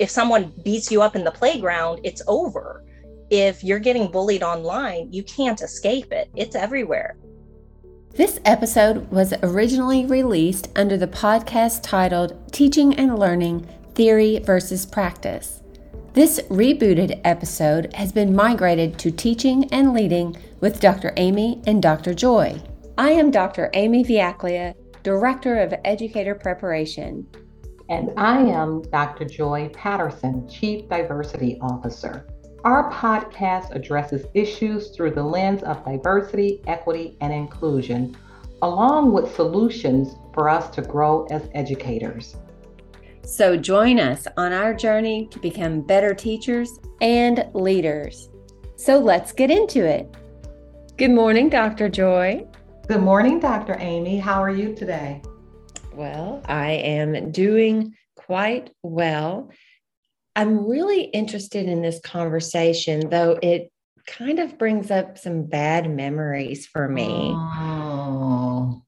if someone beats you up in the playground, it's over. If you're getting bullied online, you can't escape it. It's everywhere. This episode was originally released under the podcast titled Teaching and Learning Theory versus Practice. This rebooted episode has been migrated to Teaching and Leading with Dr. Amy and Dr. Joy. I am Dr. Amy Viaclia, Director of Educator Preparation. And I am Dr. Joy Patterson, Chief Diversity Officer. Our podcast addresses issues through the lens of diversity, equity, and inclusion, along with solutions for us to grow as educators. So join us on our journey to become better teachers and leaders. So let's get into it. Good morning, Dr. Joy. Good morning, Dr. Amy. How are you today? Well, I am doing quite well. I'm really interested in this conversation, though it kind of brings up some bad memories for me. Oh.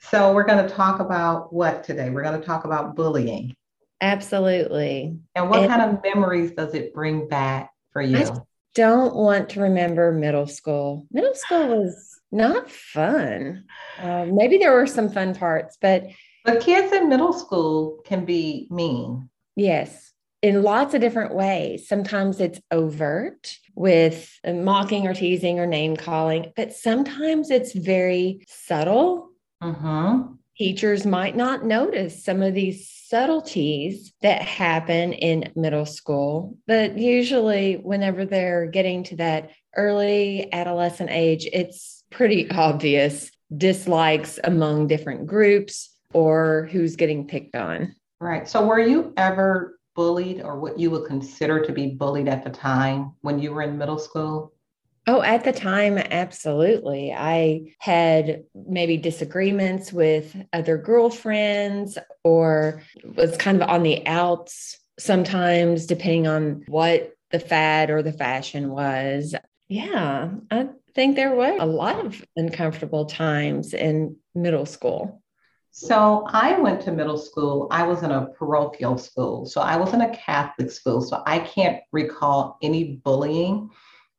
So, we're going to talk about what today? We're going to talk about bullying. Absolutely. And what and kind of memories does it bring back for you? I don't want to remember middle school. Middle school was not fun. Uh, maybe there were some fun parts, but but kids in middle school can be mean. Yes, in lots of different ways. Sometimes it's overt with mocking or teasing or name calling, but sometimes it's very subtle. Mm-hmm. Teachers might not notice some of these subtleties that happen in middle school, but usually, whenever they're getting to that early adolescent age, it's pretty obvious dislikes among different groups or who's getting picked on. Right. So, were you ever bullied or what you would consider to be bullied at the time when you were in middle school? Oh, at the time, absolutely. I had maybe disagreements with other girlfriends or was kind of on the outs sometimes, depending on what the fad or the fashion was. Yeah, I think there were a lot of uncomfortable times in middle school. So I went to middle school. I was in a parochial school. So I was in a Catholic school. So I can't recall any bullying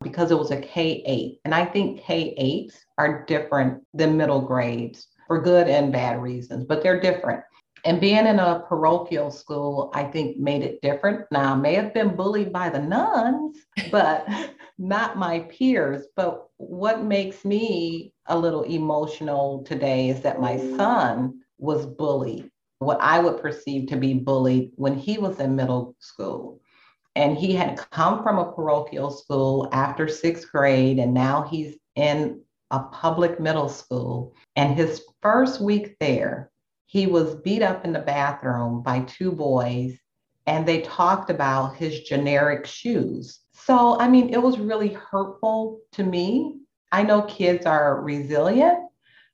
because it was a K 8. And I think K 8s are different than middle grades for good and bad reasons, but they're different. And being in a parochial school, I think made it different. Now, I may have been bullied by the nuns, but not my peers. But what makes me a little emotional today is that my son was bullied, what I would perceive to be bullied when he was in middle school. And he had come from a parochial school after sixth grade, and now he's in a public middle school. And his first week there, he was beat up in the bathroom by two boys, and they talked about his generic shoes. So, I mean, it was really hurtful to me. I know kids are resilient,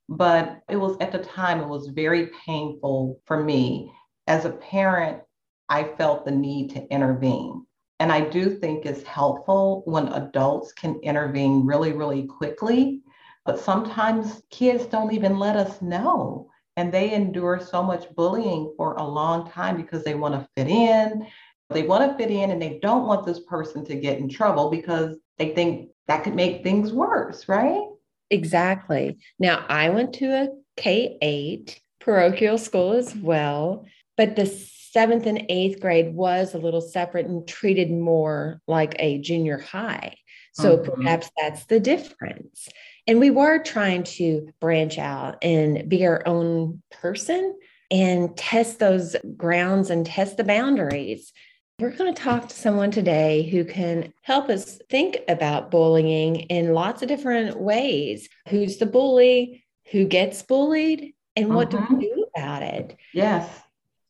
but it was at the time, it was very painful for me. As a parent, I felt the need to intervene. And I do think it's helpful when adults can intervene really, really quickly. But sometimes kids don't even let us know. And they endure so much bullying for a long time because they want to fit in. They want to fit in and they don't want this person to get in trouble because they think that could make things worse, right? Exactly. Now, I went to a K 8 parochial school as well, but the seventh and eighth grade was a little separate and treated more like a junior high. So mm-hmm. perhaps that's the difference. And we were trying to branch out and be our own person and test those grounds and test the boundaries. We're going to talk to someone today who can help us think about bullying in lots of different ways. Who's the bully? Who gets bullied? And what mm-hmm. do we mm-hmm. do about it? Yes.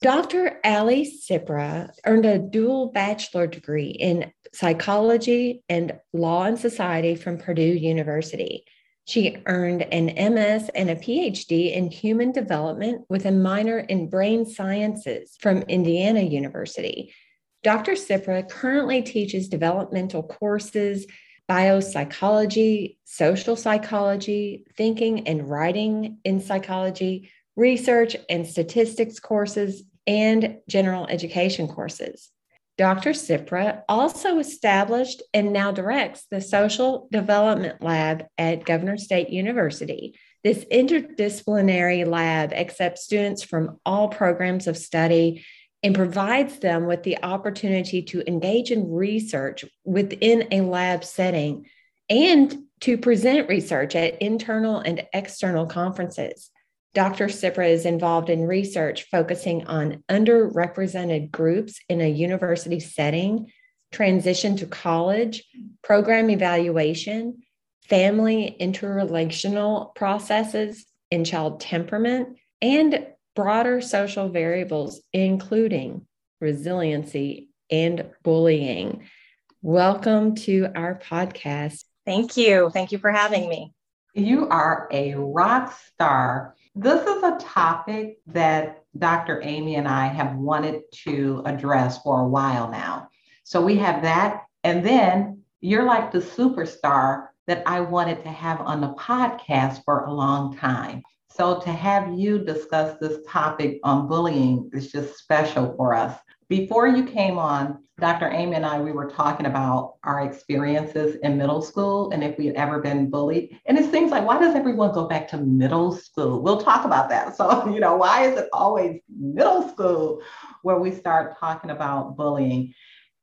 Dr. Alli Cipra earned a dual bachelor degree in psychology and law and society from Purdue University. She earned an MS and a PhD in human development with a minor in brain sciences from Indiana University. Dr. Cipra currently teaches developmental courses, biopsychology, social psychology, thinking and writing in psychology, research and statistics courses, and general education courses. Dr. Cipra also established and now directs the Social Development Lab at Governor State University. This interdisciplinary lab accepts students from all programs of study and provides them with the opportunity to engage in research within a lab setting and to present research at internal and external conferences. Dr. Cipra is involved in research focusing on underrepresented groups in a university setting, transition to college, program evaluation, family interrelational processes in child temperament, and broader social variables, including resiliency and bullying. Welcome to our podcast. Thank you. Thank you for having me. You are a rock star this is a topic that Dr. Amy and I have wanted to address for a while now. So we have that. And then you're like the superstar that I wanted to have on the podcast for a long time. So to have you discuss this topic on bullying is just special for us. Before you came on, Dr. Amy and I, we were talking about our experiences in middle school and if we had ever been bullied. And it seems like, why does everyone go back to middle school? We'll talk about that. So, you know, why is it always middle school where we start talking about bullying?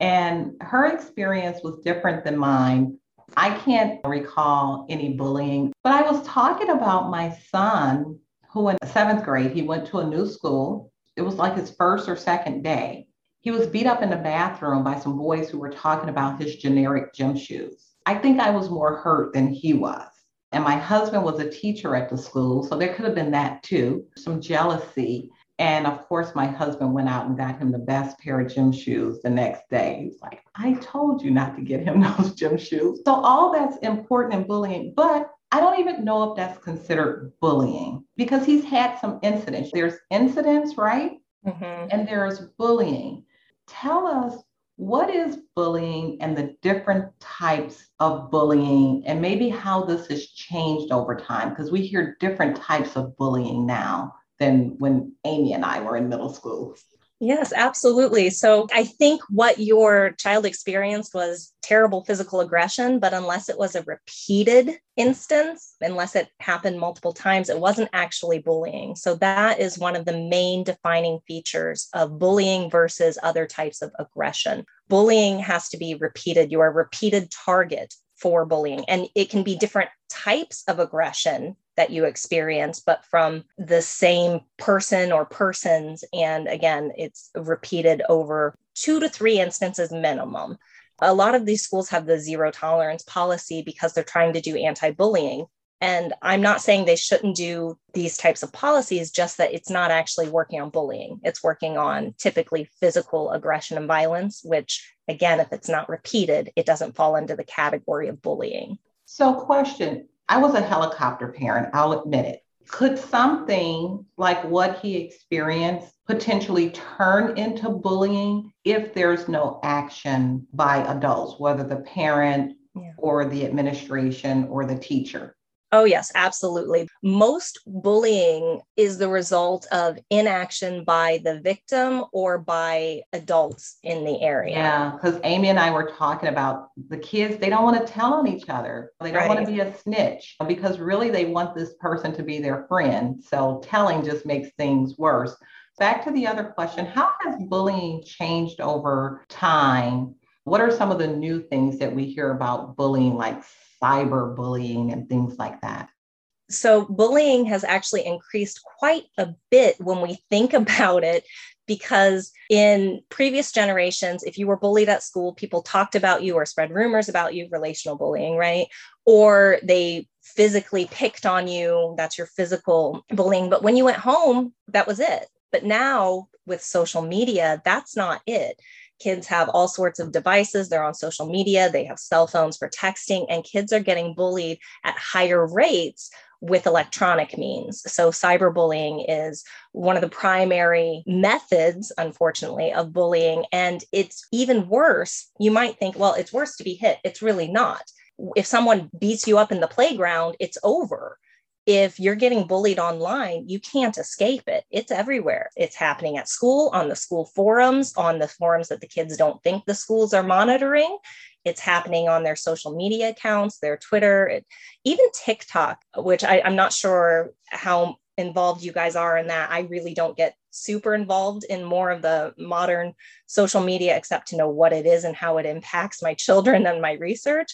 And her experience was different than mine. I can't recall any bullying, but I was talking about my son who in seventh grade, he went to a new school. It was like his first or second day he was beat up in the bathroom by some boys who were talking about his generic gym shoes. I think I was more hurt than he was. And my husband was a teacher at the school, so there could have been that too, some jealousy. And of course, my husband went out and got him the best pair of gym shoes the next day. He's like, I told you not to get him those gym shoes. So, all that's important in bullying, but I don't even know if that's considered bullying because he's had some incidents. There's incidents, right? Mm-hmm. And there's bullying tell us what is bullying and the different types of bullying and maybe how this has changed over time because we hear different types of bullying now than when Amy and I were in middle school. Yes, absolutely. So I think what your child experienced was terrible physical aggression, but unless it was a repeated instance, unless it happened multiple times, it wasn't actually bullying. So that is one of the main defining features of bullying versus other types of aggression. Bullying has to be repeated. You are a repeated target for bullying, and it can be different types of aggression that you experience, but from the same person or persons. And again, it's repeated over two to three instances minimum. A lot of these schools have the zero tolerance policy because they're trying to do anti bullying. And I'm not saying they shouldn't do these types of policies, just that it's not actually working on bullying. It's working on typically physical aggression and violence, which, again, if it's not repeated, it doesn't fall into the category of bullying. So, question I was a helicopter parent, I'll admit it. Could something like what he experienced potentially turn into bullying if there's no action by adults, whether the parent yeah. or the administration or the teacher? Oh, yes, absolutely. Most bullying is the result of inaction by the victim or by adults in the area. Yeah, because Amy and I were talking about the kids, they don't want to tell on each other. They don't right. want to be a snitch because really they want this person to be their friend. So telling just makes things worse. Back to the other question How has bullying changed over time? What are some of the new things that we hear about bullying, like cyberbullying and things like that? So, bullying has actually increased quite a bit when we think about it, because in previous generations, if you were bullied at school, people talked about you or spread rumors about you, relational bullying, right? Or they physically picked on you. That's your physical bullying. But when you went home, that was it. But now with social media, that's not it kids have all sorts of devices they're on social media they have cell phones for texting and kids are getting bullied at higher rates with electronic means. So, cyberbullying is one of the primary methods, unfortunately, of bullying. And it's even worse. You might think, well, it's worse to be hit. It's really not. If someone beats you up in the playground, it's over if you're getting bullied online, you can't escape it. It's everywhere. It's happening at school, on the school forums, on the forums that the kids don't think the schools are monitoring. It's happening on their social media accounts, their Twitter, it, even TikTok, which I, I'm not sure how involved you guys are in that. I really don't get super involved in more of the modern social media, except to know what it is and how it impacts my children and my research.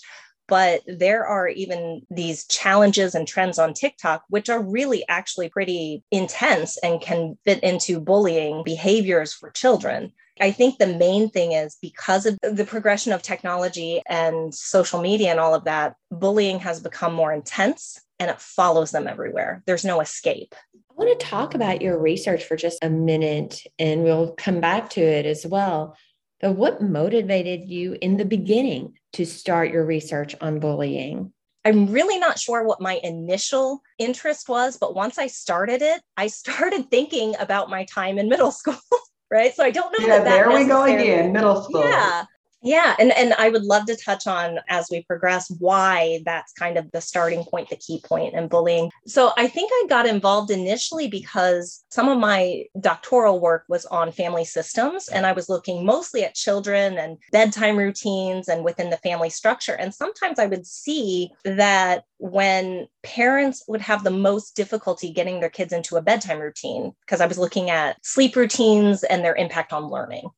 But there are even these challenges and trends on TikTok, which are really actually pretty intense and can fit into bullying behaviors for children. I think the main thing is because of the progression of technology and social media and all of that, bullying has become more intense and it follows them everywhere. There's no escape. I want to talk about your research for just a minute and we'll come back to it as well. But what motivated you in the beginning to start your research on bullying? I'm really not sure what my initial interest was, but once I started it, I started thinking about my time in middle school right? So I don't know. Yeah, that there we go again, middle school. Yeah. Yeah, and, and I would love to touch on as we progress why that's kind of the starting point, the key point in bullying. So I think I got involved initially because some of my doctoral work was on family systems, and I was looking mostly at children and bedtime routines and within the family structure. And sometimes I would see that when parents would have the most difficulty getting their kids into a bedtime routine, because I was looking at sleep routines and their impact on learning.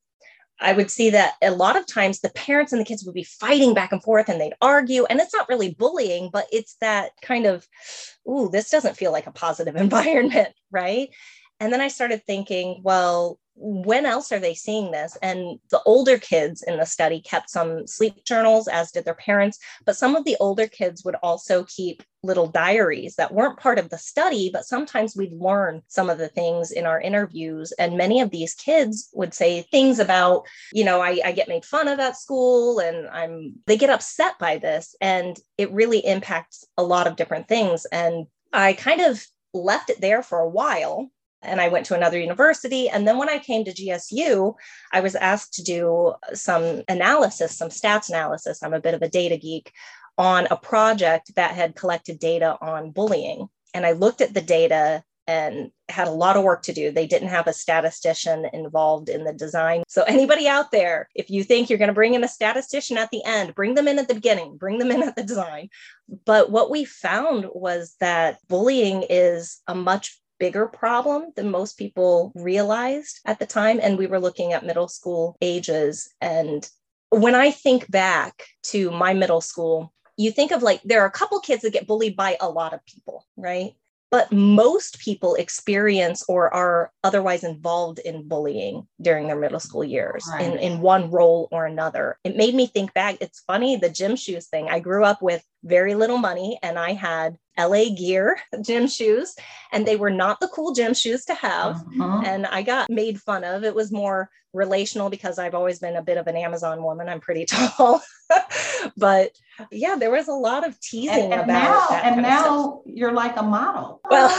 I would see that a lot of times the parents and the kids would be fighting back and forth and they'd argue. And it's not really bullying, but it's that kind of, ooh, this doesn't feel like a positive environment, right? And then I started thinking, well, when else are they seeing this? And the older kids in the study kept some sleep journals, as did their parents. But some of the older kids would also keep little diaries that weren't part of the study, but sometimes we'd learn some of the things in our interviews. And many of these kids would say things about, you know, I, I get made fun of at school and I'm, they get upset by this. And it really impacts a lot of different things. And I kind of left it there for a while and I went to another university. And then when I came to GSU, I was asked to do some analysis, some stats analysis. I'm a bit of a data geek on a project that had collected data on bullying. And I looked at the data and had a lot of work to do. They didn't have a statistician involved in the design. So, anybody out there, if you think you're going to bring in a statistician at the end, bring them in at the beginning, bring them in at the design. But what we found was that bullying is a much bigger problem than most people realized at the time. And we were looking at middle school ages. And when I think back to my middle school, you think of like there are a couple kids that get bullied by a lot of people, right? but most people experience or are otherwise involved in bullying during their middle school years right. in, in one role or another. It made me think back. It's funny, the gym shoes thing. I grew up with very little money and I had LA Gear gym shoes, and they were not the cool gym shoes to have. Uh-huh. And I got made fun of. It was more relational because I've always been a bit of an Amazon woman. I'm pretty tall. but yeah, there was a lot of teasing and, and about now, And now you're like a model. Well,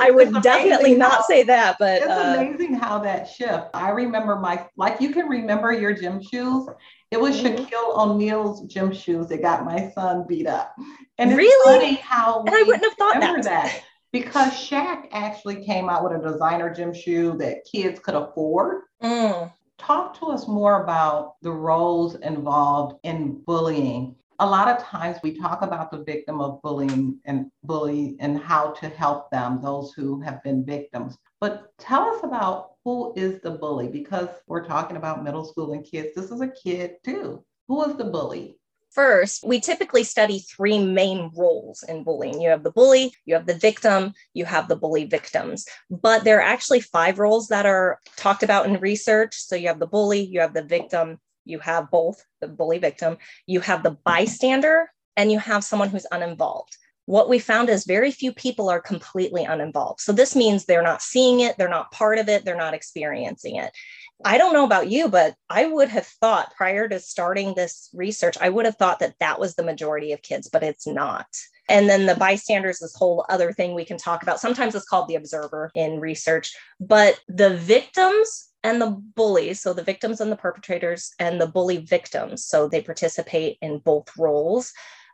I would definitely not how, say that, but it's uh, amazing how that shift. I remember my like you can remember your gym shoes. It was mm-hmm. Shaquille O'Neal's gym shoes that got my son beat up. And it's really? funny how and I wouldn't have thought that. that. Because Shaq actually came out with a designer gym shoe that kids could afford. Mm. Talk to us more about the roles involved in bullying. A lot of times we talk about the victim of bullying and bully and how to help them, those who have been victims. But tell us about who is the bully because we're talking about middle school and kids. This is a kid too. Who is the bully? First, we typically study three main roles in bullying. You have the bully, you have the victim, you have the bully victims. But there are actually five roles that are talked about in research. So you have the bully, you have the victim, you have both the bully victim, you have the bystander, and you have someone who's uninvolved. What we found is very few people are completely uninvolved. So this means they're not seeing it, they're not part of it, they're not experiencing it. I don't know about you, but I would have thought prior to starting this research, I would have thought that that was the majority of kids, but it's not. And then the bystanders, this whole other thing we can talk about. Sometimes it's called the observer in research, but the victims and the bullies, so the victims and the perpetrators and the bully victims, so they participate in both roles.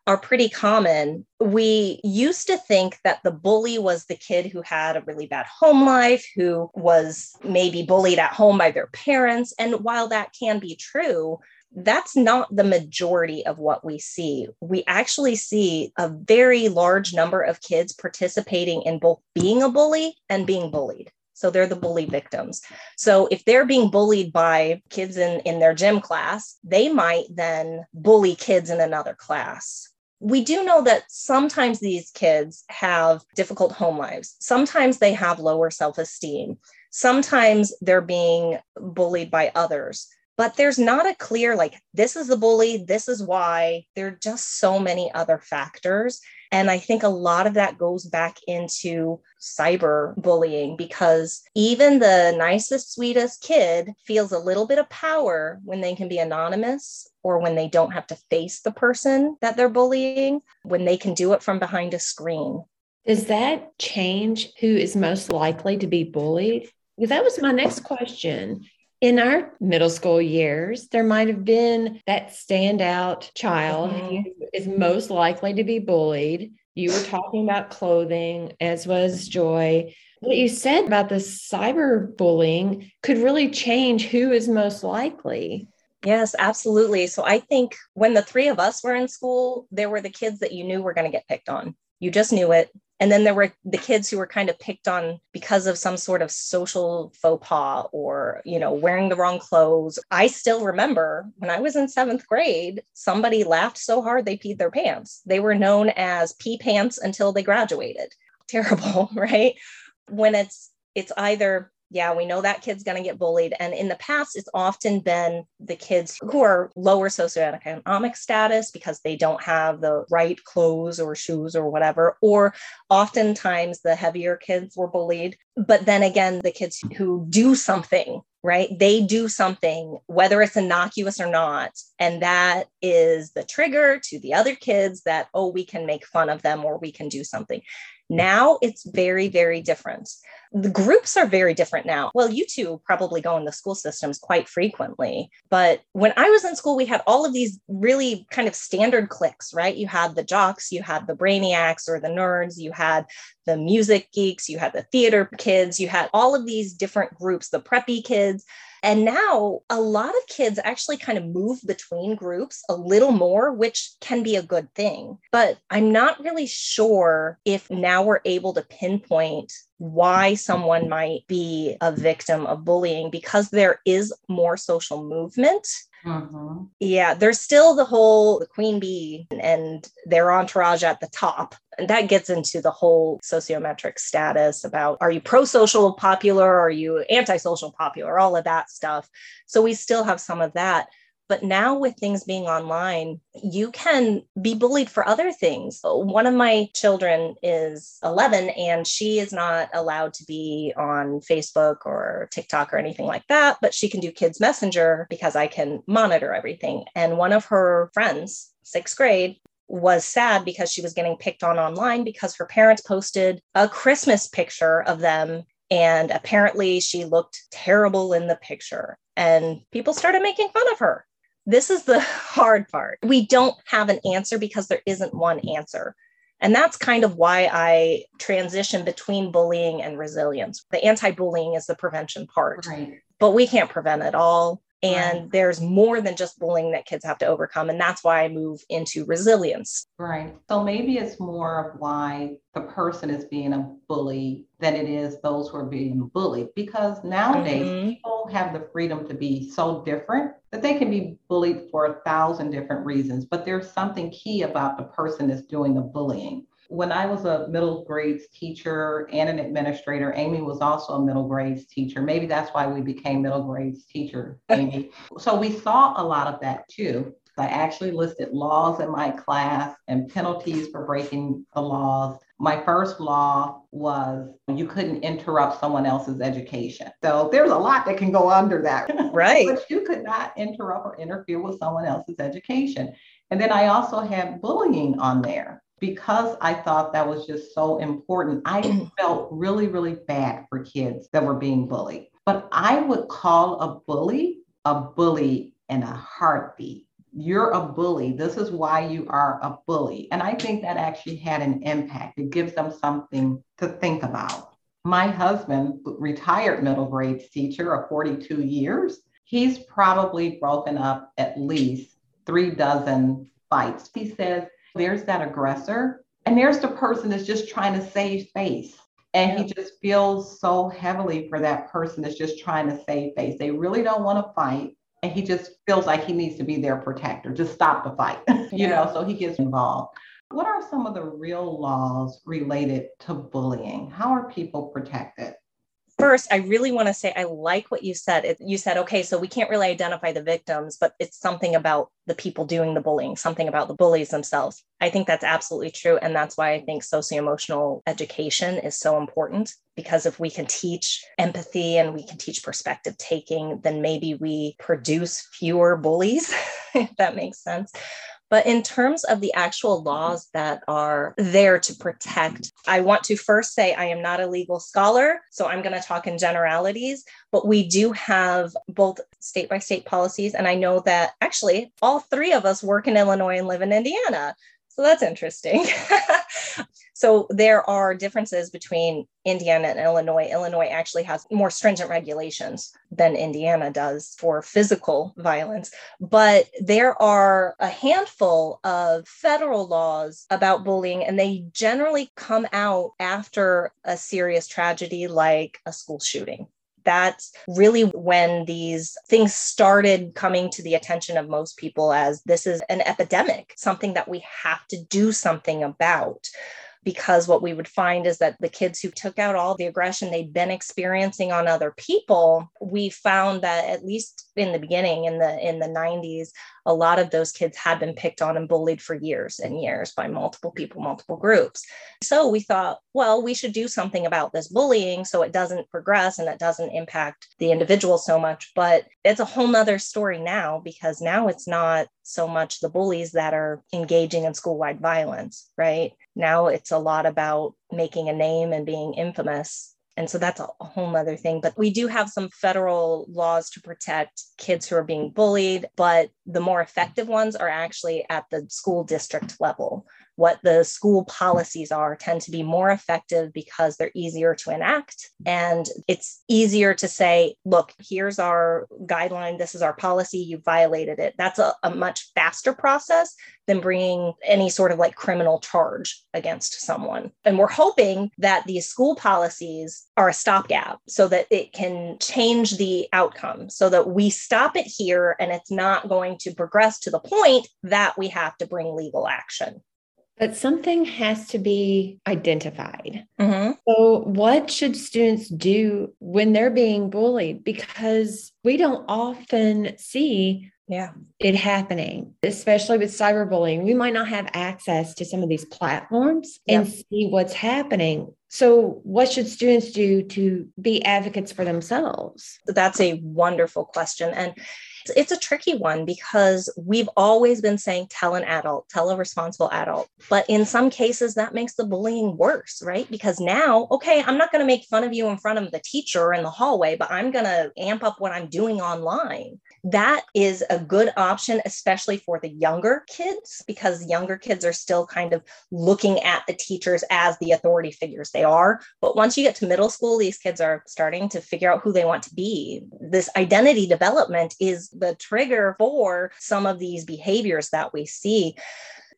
Are pretty common. We used to think that the bully was the kid who had a really bad home life, who was maybe bullied at home by their parents. And while that can be true, that's not the majority of what we see. We actually see a very large number of kids participating in both being a bully and being bullied. So they're the bully victims. So if they're being bullied by kids in, in their gym class, they might then bully kids in another class. We do know that sometimes these kids have difficult home lives. Sometimes they have lower self esteem. Sometimes they're being bullied by others but there's not a clear like this is the bully this is why there are just so many other factors and i think a lot of that goes back into cyber bullying because even the nicest sweetest kid feels a little bit of power when they can be anonymous or when they don't have to face the person that they're bullying when they can do it from behind a screen. Does that change who is most likely to be bullied? That was my next question in our middle school years, there might have been that standout child mm-hmm. who is most likely to be bullied. You were talking about clothing, as was Joy. What you said about the cyberbullying could really change who is most likely. Yes, absolutely. So I think when the three of us were in school, there were the kids that you knew were going to get picked on. You just knew it and then there were the kids who were kind of picked on because of some sort of social faux pas or you know wearing the wrong clothes. I still remember when i was in seventh grade somebody laughed so hard they peed their pants. They were known as pee pants until they graduated. Terrible right? When it's it's either yeah, we know that kid's going to get bullied. And in the past, it's often been the kids who are lower socioeconomic status because they don't have the right clothes or shoes or whatever. Or oftentimes the heavier kids were bullied. But then again, the kids who do something, right? They do something, whether it's innocuous or not. And that is the trigger to the other kids that, oh, we can make fun of them or we can do something. Now it's very, very different. The groups are very different now. Well, you two probably go in the school systems quite frequently. But when I was in school, we had all of these really kind of standard cliques, right? You had the jocks, you had the brainiacs or the nerds, you had the music geeks, you had the theater kids, you had all of these different groups, the preppy kids. And now a lot of kids actually kind of move between groups a little more, which can be a good thing. But I'm not really sure if now we're able to pinpoint why someone might be a victim of bullying because there is more social movement Mm-hmm. Yeah, there's still the whole the queen bee and their entourage at the top. And that gets into the whole sociometric status about are you pro social popular? Are you anti social popular? All of that stuff. So we still have some of that. But now, with things being online, you can be bullied for other things. One of my children is 11 and she is not allowed to be on Facebook or TikTok or anything like that, but she can do Kids Messenger because I can monitor everything. And one of her friends, sixth grade, was sad because she was getting picked on online because her parents posted a Christmas picture of them. And apparently, she looked terrible in the picture. And people started making fun of her this is the hard part. We don't have an answer because there isn't one answer. And that's kind of why I transition between bullying and resilience. The anti bullying is the prevention part, right. but we can't prevent it all. And right. there's more than just bullying that kids have to overcome. And that's why I move into resilience. Right. So maybe it's more of why the person is being a bully than it is those who are being bullied. Because nowadays mm-hmm. people have the freedom to be so different that they can be bullied for a thousand different reasons. But there's something key about the person that's doing the bullying. When I was a middle grades teacher and an administrator, Amy was also a middle grades teacher. Maybe that's why we became middle grades teacher, Amy. so we saw a lot of that too. I actually listed laws in my class and penalties for breaking the laws. My first law was you couldn't interrupt someone else's education. So there's a lot that can go under that. Right. but you could not interrupt or interfere with someone else's education. And then I also had bullying on there because I thought that was just so important, I mm-hmm. felt really, really bad for kids that were being bullied. But I would call a bully a bully in a heartbeat you're a bully. This is why you are a bully. And I think that actually had an impact. It gives them something to think about. My husband, retired middle grades teacher of 42 years, he's probably broken up at least three dozen fights. He says, there's that aggressor, and there's the person that's just trying to save face. And yeah. he just feels so heavily for that person that's just trying to save face. They really don't want to fight and he just feels like he needs to be their protector, just stop the fight, you yeah. know, so he gets involved. What are some of the real laws related to bullying? How are people protected? First, I really want to say I like what you said. It, you said, okay, so we can't really identify the victims, but it's something about the people doing the bullying, something about the bullies themselves. I think that's absolutely true. And that's why I think socio emotional education is so important because if we can teach empathy and we can teach perspective taking, then maybe we produce fewer bullies, if that makes sense. But in terms of the actual laws that are there to protect, I want to first say I am not a legal scholar, so I'm going to talk in generalities, but we do have both state by state policies. And I know that actually all three of us work in Illinois and live in Indiana. So that's interesting. so there are differences between Indiana and Illinois. Illinois actually has more stringent regulations than Indiana does for physical violence, but there are a handful of federal laws about bullying, and they generally come out after a serious tragedy like a school shooting that's really when these things started coming to the attention of most people as this is an epidemic, something that we have to do something about because what we would find is that the kids who took out all the aggression they'd been experiencing on other people we found that at least in the beginning in the in the 90s a lot of those kids had been picked on and bullied for years and years by multiple people, multiple groups. So we thought, well, we should do something about this bullying so it doesn't progress and it doesn't impact the individual so much. But it's a whole nother story now because now it's not so much the bullies that are engaging in school wide violence, right? Now it's a lot about making a name and being infamous and so that's a whole other thing. But we do have some federal laws to protect kids who are being bullied, but the more effective ones are actually at the school district level what the school policies are tend to be more effective because they're easier to enact. And it's easier to say, look, here's our guideline, this is our policy, you violated it. That's a, a much faster process than bringing any sort of like criminal charge against someone. And we're hoping that these school policies are a stopgap so that it can change the outcome so that we stop it here and it's not going to progress to the point that we have to bring legal action. But something has to be identified. Mm-hmm. So, what should students do when they're being bullied? Because we don't often see yeah it happening especially with cyberbullying we might not have access to some of these platforms and see what's happening so what should students do to be advocates for themselves that's a wonderful question and it's a tricky one because we've always been saying tell an adult, tell a responsible adult. But in some cases, that makes the bullying worse, right? Because now, okay, I'm not going to make fun of you in front of the teacher in the hallway, but I'm going to amp up what I'm doing online that is a good option, especially for the younger kids, because younger kids are still kind of looking at the teachers as the authority figures they are. But once you get to middle school, these kids are starting to figure out who they want to be. This identity development is the trigger for some of these behaviors that we see.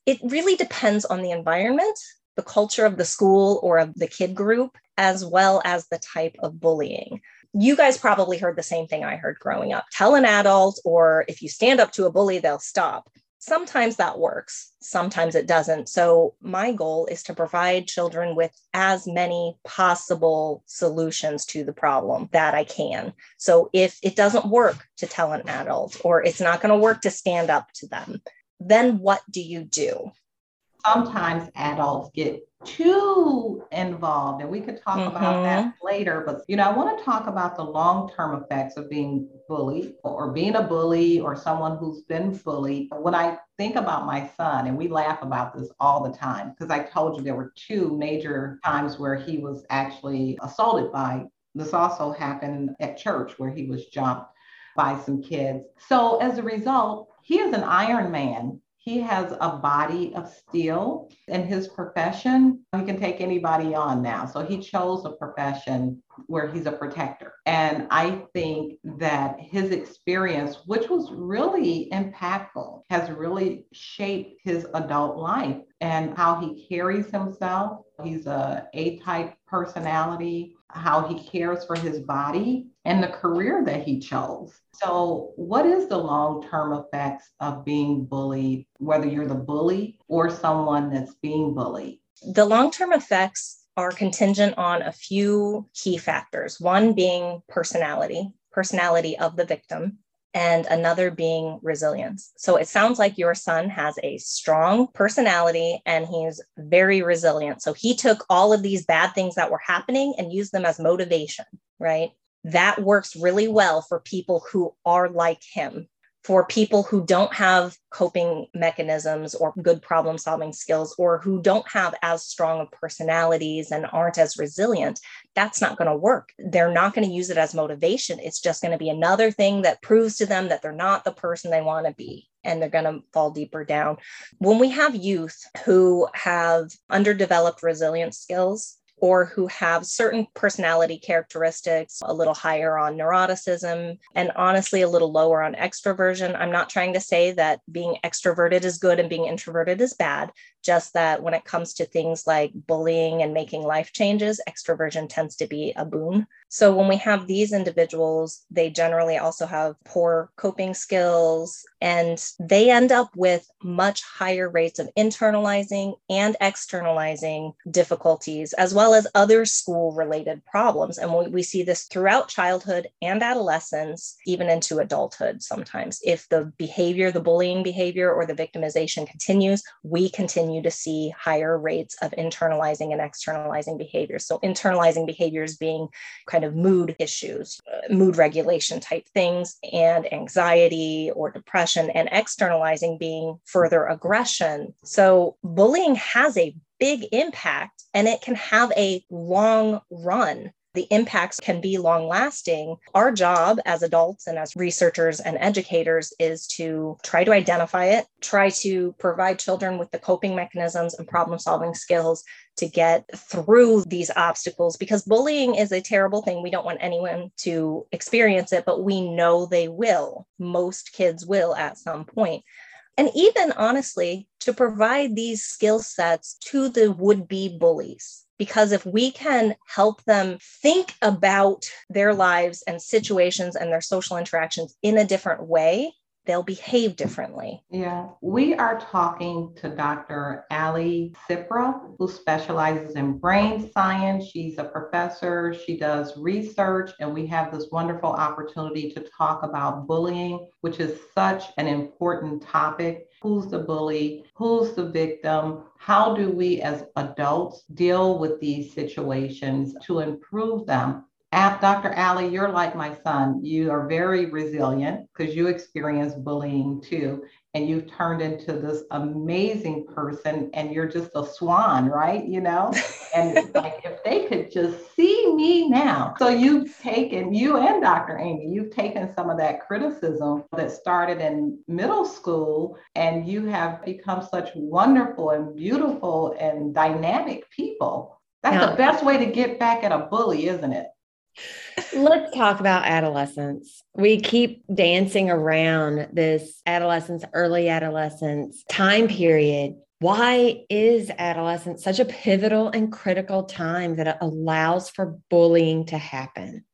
It really depends on the environment the culture of the school or of the kid group, as well as the type of bullying you guys probably heard the same thing I heard growing up tell an adult, or if you stand up to a bully, they'll stop. Sometimes that works, sometimes it doesn't. So, my goal is to provide children with as many possible solutions to the problem that I can. So, if it doesn't work to tell an adult, or it's not going to work to stand up to them, then what do you do? Sometimes adults get too involved and we could talk mm-hmm. about that mm-hmm. later but you know i want to talk about the long-term effects of being bullied or being a bully or someone who's been bullied when i think about my son and we laugh about this all the time because i told you there were two major times where he was actually assaulted by this also happened at church where he was jumped by some kids. So as a result, he is an Iron Man he has a body of steel in his profession. He can take anybody on now. So he chose a profession where he's a protector. And I think that his experience, which was really impactful, has really shaped his adult life and how he carries himself. He's a A-type personality, how he cares for his body and the career that he chose. So, what is the long term effects of being bullied, whether you're the bully or someone that's being bullied? The long term effects are contingent on a few key factors one being personality, personality of the victim, and another being resilience. So it sounds like your son has a strong personality and he's very resilient. So he took all of these bad things that were happening and used them as motivation, right? That works really well for people who are like him for people who don't have coping mechanisms or good problem solving skills or who don't have as strong of personalities and aren't as resilient. That's not going to work. They're not going to use it as motivation. It's just going to be another thing that proves to them that they're not the person they want to be and they're going to fall deeper down. When we have youth who have underdeveloped resilience skills or who have certain personality characteristics, a little higher on neuroticism, and honestly, a little lower on extroversion. I'm not trying to say that being extroverted is good and being introverted is bad, just that when it comes to things like bullying and making life changes, extroversion tends to be a boon. So when we have these individuals, they generally also have poor coping skills and they end up with much higher rates of internalizing and externalizing difficulties, as well as other school related problems. And we, we see this throughout childhood and adolescence, even into adulthood sometimes. If the behavior, the bullying behavior or the victimization continues, we continue to see higher rates of internalizing and externalizing behaviors. So internalizing behaviors being kind kind of mood issues, uh, mood regulation type things, and anxiety or depression, and externalizing being further aggression. So, bullying has a big impact and it can have a long run the impacts can be long lasting. Our job as adults and as researchers and educators is to try to identify it, try to provide children with the coping mechanisms and problem solving skills to get through these obstacles because bullying is a terrible thing. We don't want anyone to experience it, but we know they will. Most kids will at some point and even honestly, to provide these skill sets to the would be bullies. Because if we can help them think about their lives and situations and their social interactions in a different way, they'll behave differently. Yeah, we are talking to Dr. Alli Cipra, who specializes in brain science. She's a professor, she does research, and we have this wonderful opportunity to talk about bullying, which is such an important topic. Who's the bully? Who's the victim? How do we as adults deal with these situations to improve them? Dr. Alli, you're like my son. You are very resilient because you experience bullying too. And you've turned into this amazing person and you're just a swan, right? You know? And like if they could just see me now. So you've taken, you and Dr. Amy, you've taken some of that criticism that started in middle school and you have become such wonderful and beautiful and dynamic people. That's yeah. the best way to get back at a bully, isn't it? Let's talk about adolescence. We keep dancing around this adolescence, early adolescence time period. Why is adolescence such a pivotal and critical time that allows for bullying to happen?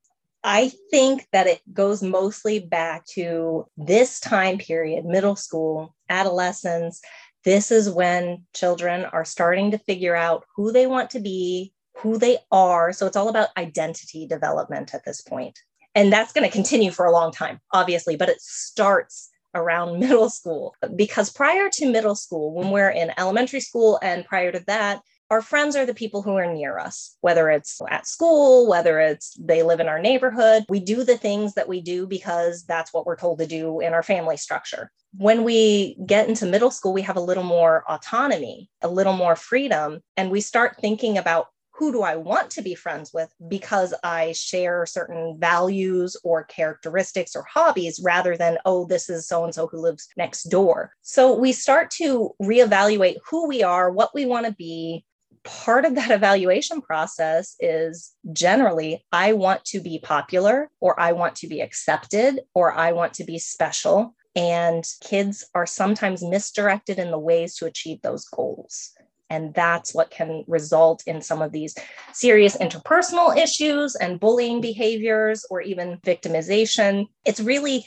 I think that it goes mostly back to this time period, middle school, adolescence. This is when children are starting to figure out who they want to be, who they are. So it's all about identity development at this point. And that's going to continue for a long time, obviously, but it starts around middle school because prior to middle school, when we're in elementary school and prior to that, our friends are the people who are near us, whether it's at school, whether it's they live in our neighborhood. We do the things that we do because that's what we're told to do in our family structure. When we get into middle school, we have a little more autonomy, a little more freedom, and we start thinking about who do I want to be friends with because I share certain values or characteristics or hobbies rather than, oh, this is so and so who lives next door. So we start to reevaluate who we are, what we want to be. Part of that evaluation process is generally, I want to be popular, or I want to be accepted, or I want to be special. And kids are sometimes misdirected in the ways to achieve those goals. And that's what can result in some of these serious interpersonal issues and bullying behaviors or even victimization. It's really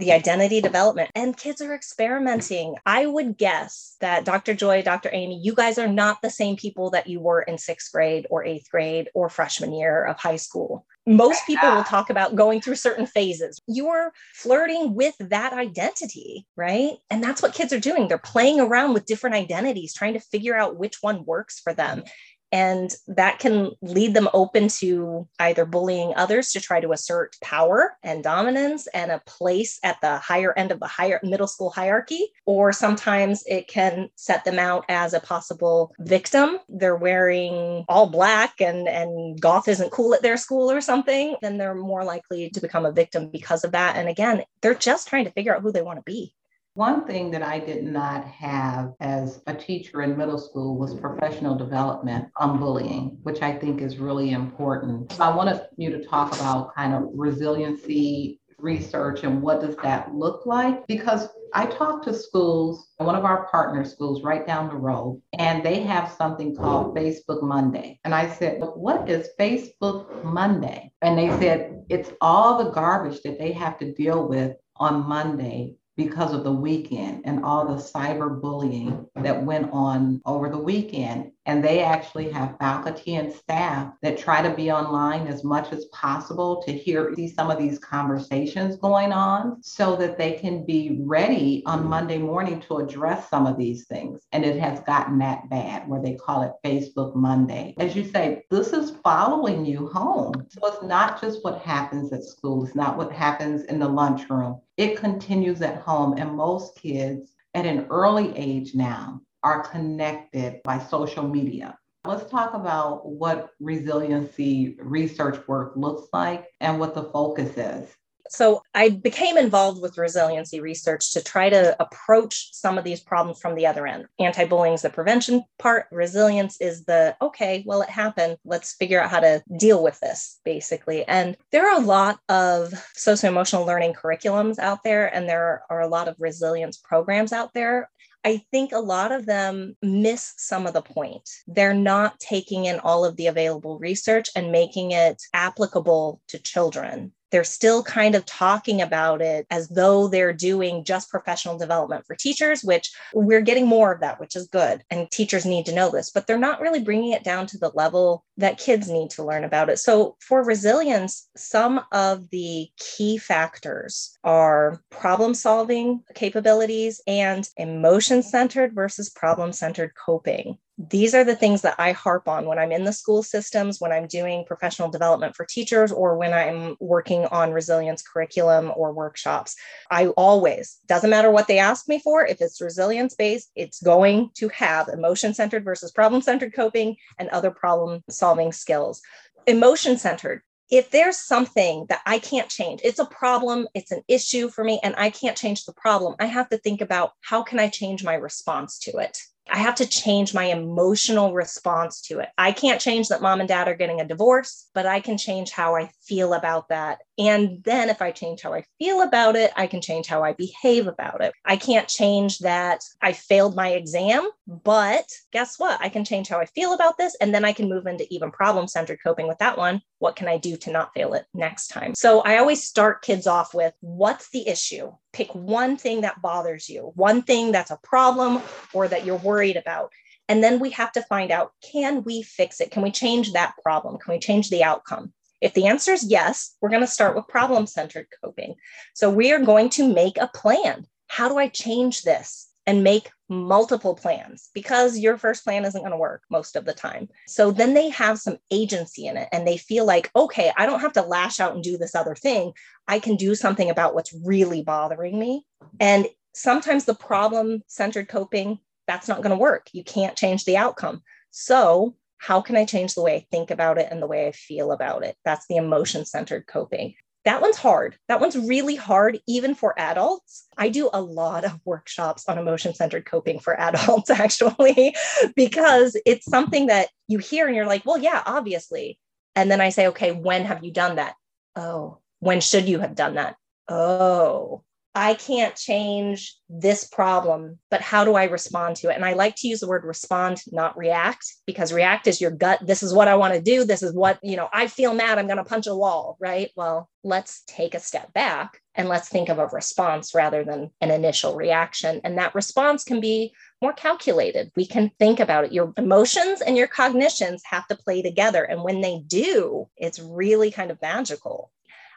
the identity development and kids are experimenting. I would guess that Dr. Joy, Dr. Amy, you guys are not the same people that you were in sixth grade or eighth grade or freshman year of high school. Most people will talk about going through certain phases. You're flirting with that identity, right? And that's what kids are doing. They're playing around with different identities, trying to figure out which one works for them. And that can lead them open to either bullying others to try to assert power and dominance and a place at the higher end of the higher middle school hierarchy, or sometimes it can set them out as a possible victim. They're wearing all black and, and goth isn't cool at their school or something, then they're more likely to become a victim because of that. And again, they're just trying to figure out who they want to be. One thing that I did not have as a teacher in middle school was professional development on bullying, which I think is really important. So I wanted you to talk about kind of resiliency research and what does that look like because I talked to schools, one of our partner schools right down the road, and they have something called Facebook Monday. And I said, What is Facebook Monday? And they said, It's all the garbage that they have to deal with on Monday because of the weekend and all the cyberbullying that went on over the weekend. And they actually have faculty and staff that try to be online as much as possible to hear see some of these conversations going on so that they can be ready on Monday morning to address some of these things. And it has gotten that bad where they call it Facebook Monday. As you say, this is following you home. So it's not just what happens at school, it's not what happens in the lunchroom. It continues at home. And most kids at an early age now are connected by social media. Let's talk about what resiliency research work looks like and what the focus is. So I became involved with resiliency research to try to approach some of these problems from the other end. Anti bullying is the prevention part, resilience is the okay, well, it happened. Let's figure out how to deal with this, basically. And there are a lot of socio emotional learning curriculums out there, and there are a lot of resilience programs out there. I think a lot of them miss some of the point. They're not taking in all of the available research and making it applicable to children they're still kind of talking about it as though they're doing just professional development for teachers, which we're getting more of that, which is good. And teachers need to know this, but they're not really bringing it down to the level that kids need to learn about it. So, for resilience, some of the key factors are problem solving capabilities and emotion centered versus problem centered coping these are the things that I harp on when I'm in the school systems, when I'm doing professional development for teachers, or when I'm working on resilience curriculum or workshops. I always, doesn't matter what they ask me for, if it's resilience based, it's going to have emotion centered versus problem centered coping and other problem solving skills. Emotion centered, if there's something that I can't change, it's a problem, it's an issue for me, and I can't change the problem, I have to think about how can I change my response to it? I have to change my emotional response to it. I can't change that mom and dad are getting a divorce, but I can change how I feel about that. And then if I change how I feel about it, I can change how I behave about it. I can't change that I failed my exam, but guess what? I can change how I feel about this. And then I can move into even problem centered coping with that one. What can I do to not fail it next time? So I always start kids off with what's the issue? Pick one thing that bothers you, one thing that's a problem or that you're worried about. And then we have to find out can we fix it? Can we change that problem? Can we change the outcome? If the answer is yes, we're going to start with problem centered coping. So we are going to make a plan. How do I change this? And make multiple plans because your first plan isn't going to work most of the time. So then they have some agency in it and they feel like, okay, I don't have to lash out and do this other thing. I can do something about what's really bothering me. And sometimes the problem centered coping, that's not going to work. You can't change the outcome. So how can I change the way I think about it and the way I feel about it? That's the emotion centered coping. That one's hard. That one's really hard, even for adults. I do a lot of workshops on emotion centered coping for adults, actually, because it's something that you hear and you're like, well, yeah, obviously. And then I say, okay, when have you done that? Oh, when should you have done that? Oh, I can't change this problem, but how do I respond to it? And I like to use the word respond, not react, because react is your gut. This is what I want to do. This is what, you know, I feel mad. I'm going to punch a wall, right? Well, let's take a step back and let's think of a response rather than an initial reaction. And that response can be more calculated. We can think about it. Your emotions and your cognitions have to play together. And when they do, it's really kind of magical.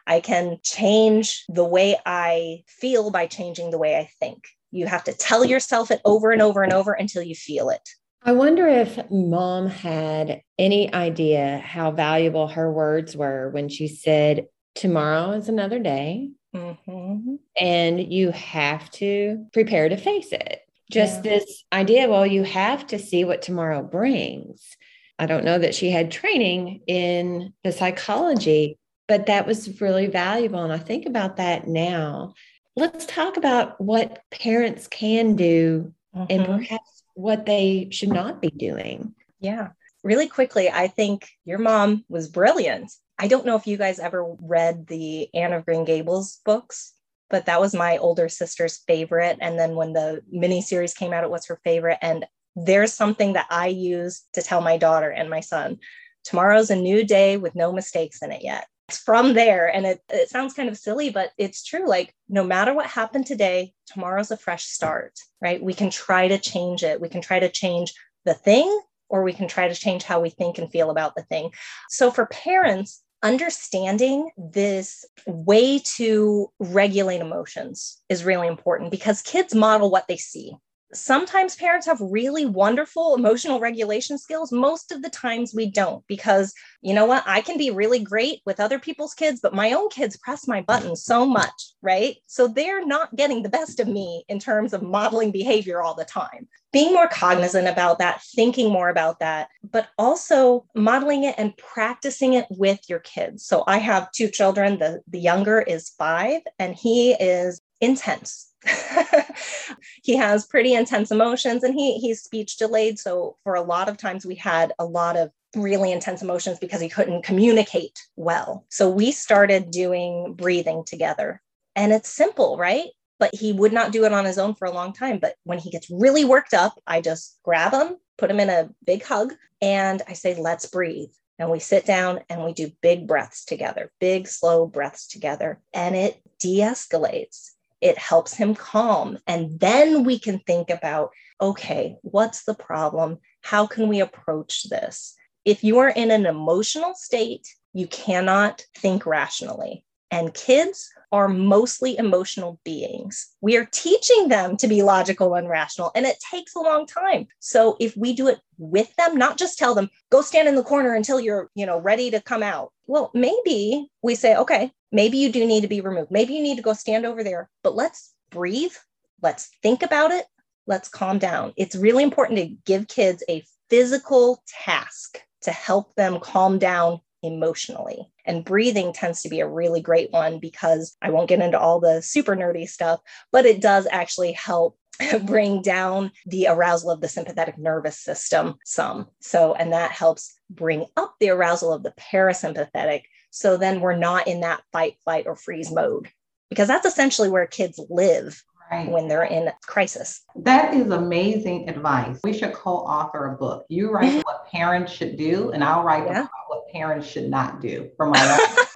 I can change the way I feel by changing the way I think. You have to tell yourself it over and over and over until you feel it. I wonder if mom had any idea how valuable her words were when she said, Tomorrow is another day. Mm-hmm. And you have to prepare to face it. Just yeah. this idea, well, you have to see what tomorrow brings. I don't know that she had training in the psychology but that was really valuable. And I think about that now. Let's talk about what parents can do mm-hmm. and perhaps what they should not be doing. Yeah. Really quickly, I think your mom was brilliant. I don't know if you guys ever read the Anne of Green Gables books, but that was my older sister's favorite. And then when the miniseries came out, it was her favorite. And there's something that I use to tell my daughter and my son tomorrow's a new day with no mistakes in it yet from there. And it, it sounds kind of silly but it's true. Like no matter what happened today tomorrow's a fresh start right? We can try to change it. We can try to change the thing or we can try to change how we think and feel about the thing. So for parents understanding this way to regulate emotions is really important because kids model what they see sometimes parents have really wonderful emotional regulation skills. Most of the times we don't, because you know what? I can be really great with other people's kids, but my own kids press my buttons so much, right? So they're not getting the best of me in terms of modeling behavior all the time. Being more cognizant about that, thinking more about that, but also modeling it and practicing it with your kids. So I have two children. The, the younger is five, and he is intense he has pretty intense emotions and he he's speech delayed. So for a lot of times we had a lot of really intense emotions because he couldn't communicate well. So we started doing breathing together and it's simple right? But he would not do it on his own for a long time. But when he gets really worked up i just grab him put him in a big hug and i say let's breathe. And we sit down and we do big breaths together, big, slow breaths together, and it de escalates it helps him calm. And then we can think about okay, what's the problem? How can we approach this? If you are in an emotional state, you cannot think rationally. And kids are mostly emotional beings. We are teaching them to be logical and rational, and it takes a long time. So if we do it with them, not just tell them, go stand in the corner until you're, you know, ready to come out. Well, maybe we say, okay, maybe you do need to be removed. Maybe you need to go stand over there, but let's breathe. Let's think about it. Let's calm down. It's really important to give kids a physical task to help them calm down emotionally. And breathing tends to be a really great one because I won't get into all the super nerdy stuff, but it does actually help bring down the arousal of the sympathetic nervous system some. So, and that helps bring up the arousal of the parasympathetic. So then we're not in that fight, flight, or freeze mode because that's essentially where kids live right. when they're in crisis. That is amazing advice. We should co-author a book. You write mm-hmm. what parents should do, and I'll write yeah. what parents should not do for my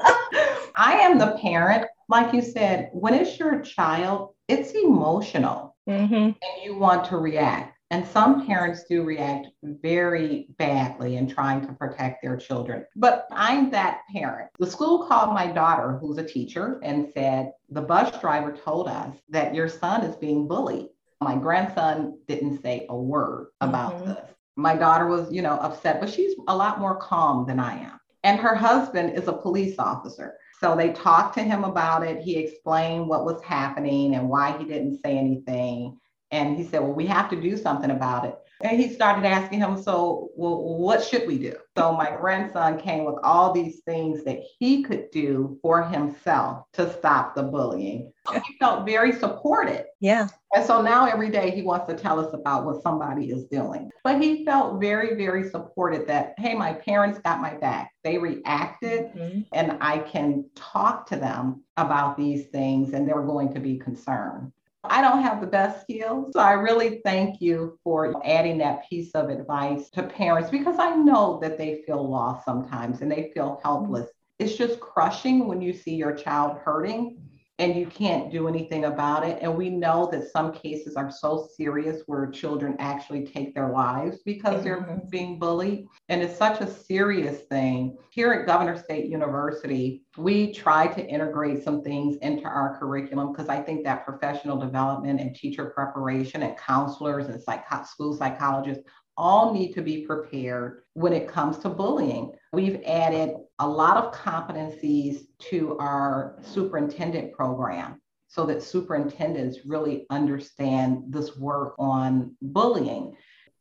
I am the parent, like you said, when it's your child, it's emotional mm-hmm. and you want to react. And some parents do react very badly in trying to protect their children. But I'm that parent. The school called my daughter, who's a teacher, and said, The bus driver told us that your son is being bullied. My grandson didn't say a word about mm-hmm. this. My daughter was, you know, upset, but she's a lot more calm than I am. And her husband is a police officer. So they talked to him about it. He explained what was happening and why he didn't say anything. And he said, Well, we have to do something about it. And he started asking him, So, well, what should we do? So, my grandson came with all these things that he could do for himself to stop the bullying. He felt very supported. Yeah. And so now every day he wants to tell us about what somebody is doing. But he felt very, very supported that, hey, my parents got my back. They reacted, mm-hmm. and I can talk to them about these things, and they're going to be concerned. I don't have the best skills. So I really thank you for adding that piece of advice to parents because I know that they feel lost sometimes and they feel helpless. It's just crushing when you see your child hurting and you can't do anything about it. And we know that some cases are so serious where children actually take their lives because they're mm-hmm. being bullied. And it's such a serious thing. Here at Governors State University, we try to integrate some things into our curriculum because I think that professional development and teacher preparation and counselors and psych- school psychologists all need to be prepared when it comes to bullying. We've added a lot of competencies to our superintendent program so that superintendents really understand this work on bullying.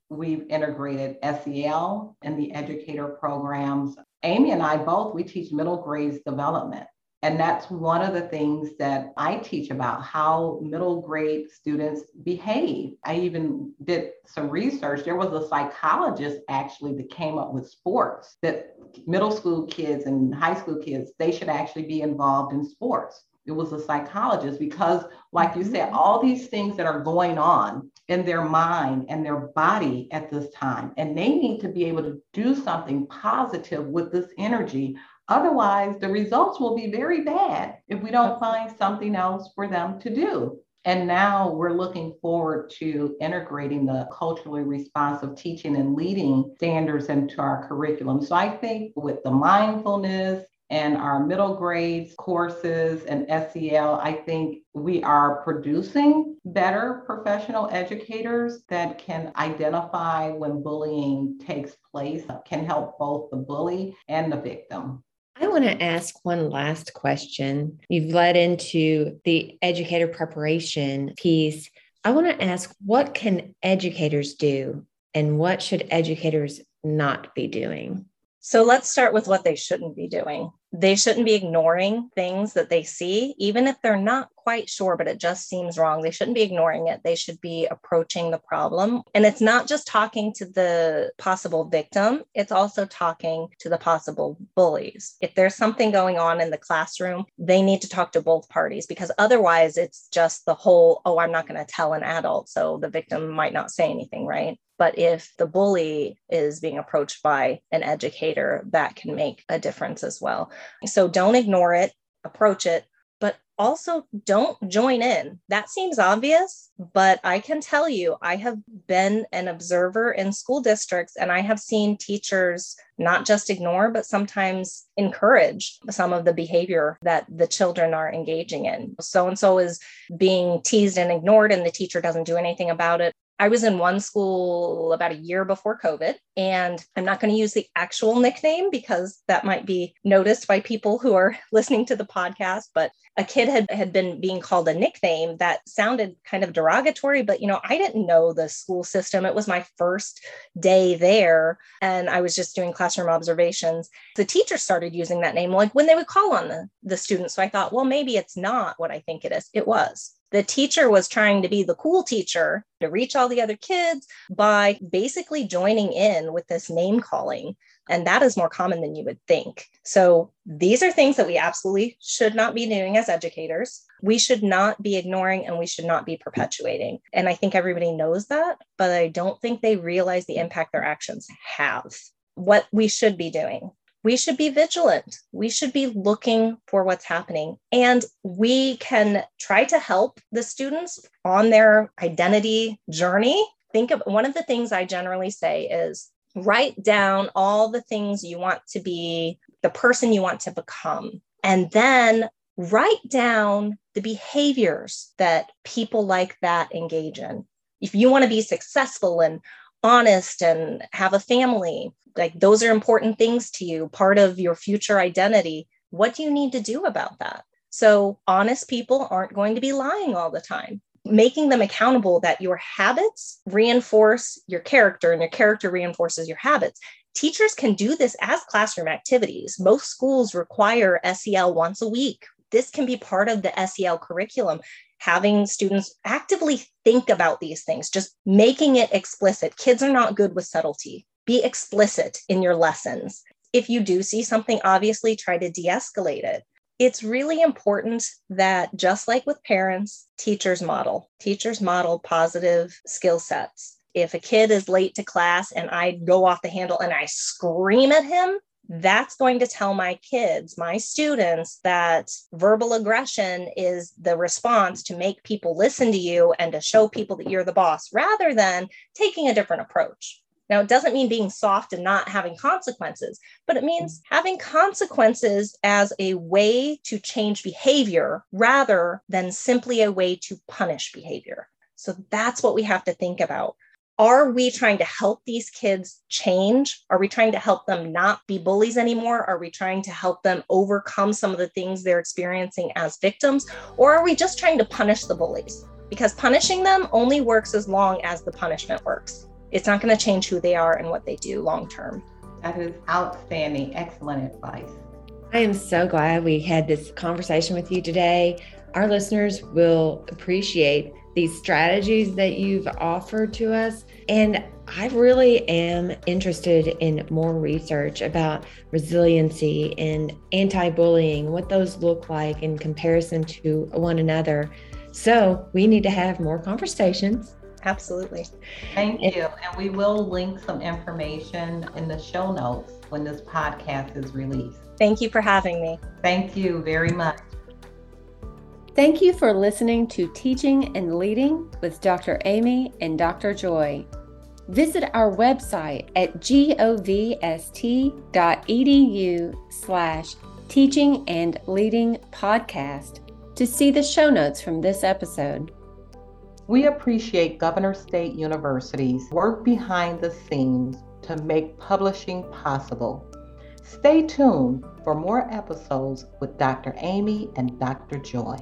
We've integrated SEL in the educator programs. Amy and I both, we teach middle grades development. And that's one of the things that I teach about how middle grade students behave. I even did some research. There was a psychologist actually that came up with sports that middle school kids and high school kids, they should actually be involved in sports. It was a psychologist because, like you said, mm-hmm. all these things that are going on in their mind and their body at this time, and they need to be able to do something positive with this energy Otherwise, the results will be very bad if we don't find something else for them to do. And now we're looking forward to integrating the culturally responsive teaching and leading standards into our curriculum. So I think with the mindfulness and our middle grades courses and SEL, I think we are producing better professional educators that can identify when bullying takes place, can help both the bully and the victim. I want to ask one last question. You've led into the educator preparation piece. I want to ask what can educators do and what should educators not be doing? So let's start with what they shouldn't be doing. They shouldn't be ignoring things that they see, even if they're not quite sure, but it just seems wrong. They shouldn't be ignoring it. They should be approaching the problem. And it's not just talking to the possible victim, it's also talking to the possible bullies. If there's something going on in the classroom, they need to talk to both parties because otherwise it's just the whole, oh, I'm not going to tell an adult. So the victim might not say anything, right? But if the bully is being approached by an educator, that can make a difference as well. So don't ignore it, approach it, but also don't join in. That seems obvious, but I can tell you, I have been an observer in school districts and I have seen teachers not just ignore, but sometimes encourage some of the behavior that the children are engaging in. So and so is being teased and ignored, and the teacher doesn't do anything about it. I was in one school about a year before COVID, and I'm not going to use the actual nickname because that might be noticed by people who are listening to the podcast. But a kid had, had been being called a nickname that sounded kind of derogatory, but you know, I didn't know the school system. It was my first day there, and I was just doing classroom observations. The teacher started using that name like when they would call on the, the students. So I thought, well, maybe it's not what I think it is. It was the teacher was trying to be the cool teacher to reach all the other kids by basically joining in with this name calling. And that is more common than you would think. So these are things that we absolutely should not be doing as educators. We should not be ignoring and we should not be perpetuating. And I think everybody knows that, but I don't think they realize the impact their actions have. What we should be doing we should be vigilant. We should be looking for what's happening. And we can try to help the students on their identity journey. Think of one of the things I generally say is write down all the things you want to be, the person you want to become. And then write down the behaviors that people like that engage in. If you want to be successful and honest and have a family, like those are important things to you, part of your future identity. What do you need to do about that? So, honest people aren't going to be lying all the time. making them accountable that your habits reinforce your character and your character reinforces your habits. Teachers can do this as classroom activities. Most schools require SEL once a week. This can be part of the SEL curriculum having students actively think about these things, just making it explicit. Kids are not good with subtlety. Be explicit in your lessons. If you do see something, obviously try to de escalate it. It's really important that, just like with parents, teachers model. Teachers model positive skill sets. If a kid is late to class and I go off the handle and I scream at him, that's going to tell my kids, my students, that verbal aggression is the response to make people listen to you and to show people that you're the boss rather than taking a different approach. Now, it doesn't mean being soft and not having consequences, but it means mm-hmm. having consequences as a way to change behavior rather than simply a way to punish behavior. So that's what we have to think about are we trying to help these kids change? Are we trying to help them not be bullies anymore? Are we trying to help them overcome some of the things they're experiencing as victims? Or are we just trying to punish the bullies? Because punishing them only works as long as the punishment works. It's not going to change who they are and what they do long term. That is outstanding. Excellent advice. I am so glad we had this conversation with you today. Our listeners will appreciate these strategies that you've offered to us. And I really am interested in more research about resiliency and anti bullying, what those look like in comparison to one another. So we need to have more conversations. Absolutely. Thank you. And we will link some information in the show notes when this podcast is released. Thank you for having me. Thank you very much. Thank you for listening to Teaching and Leading with Dr. Amy and Dr. Joy. Visit our website at govst.edu slash teaching and leading podcast to see the show notes from this episode. We appreciate Governors State University's work behind the scenes to make publishing possible. Stay tuned for more episodes with Dr. Amy and Dr. Joy.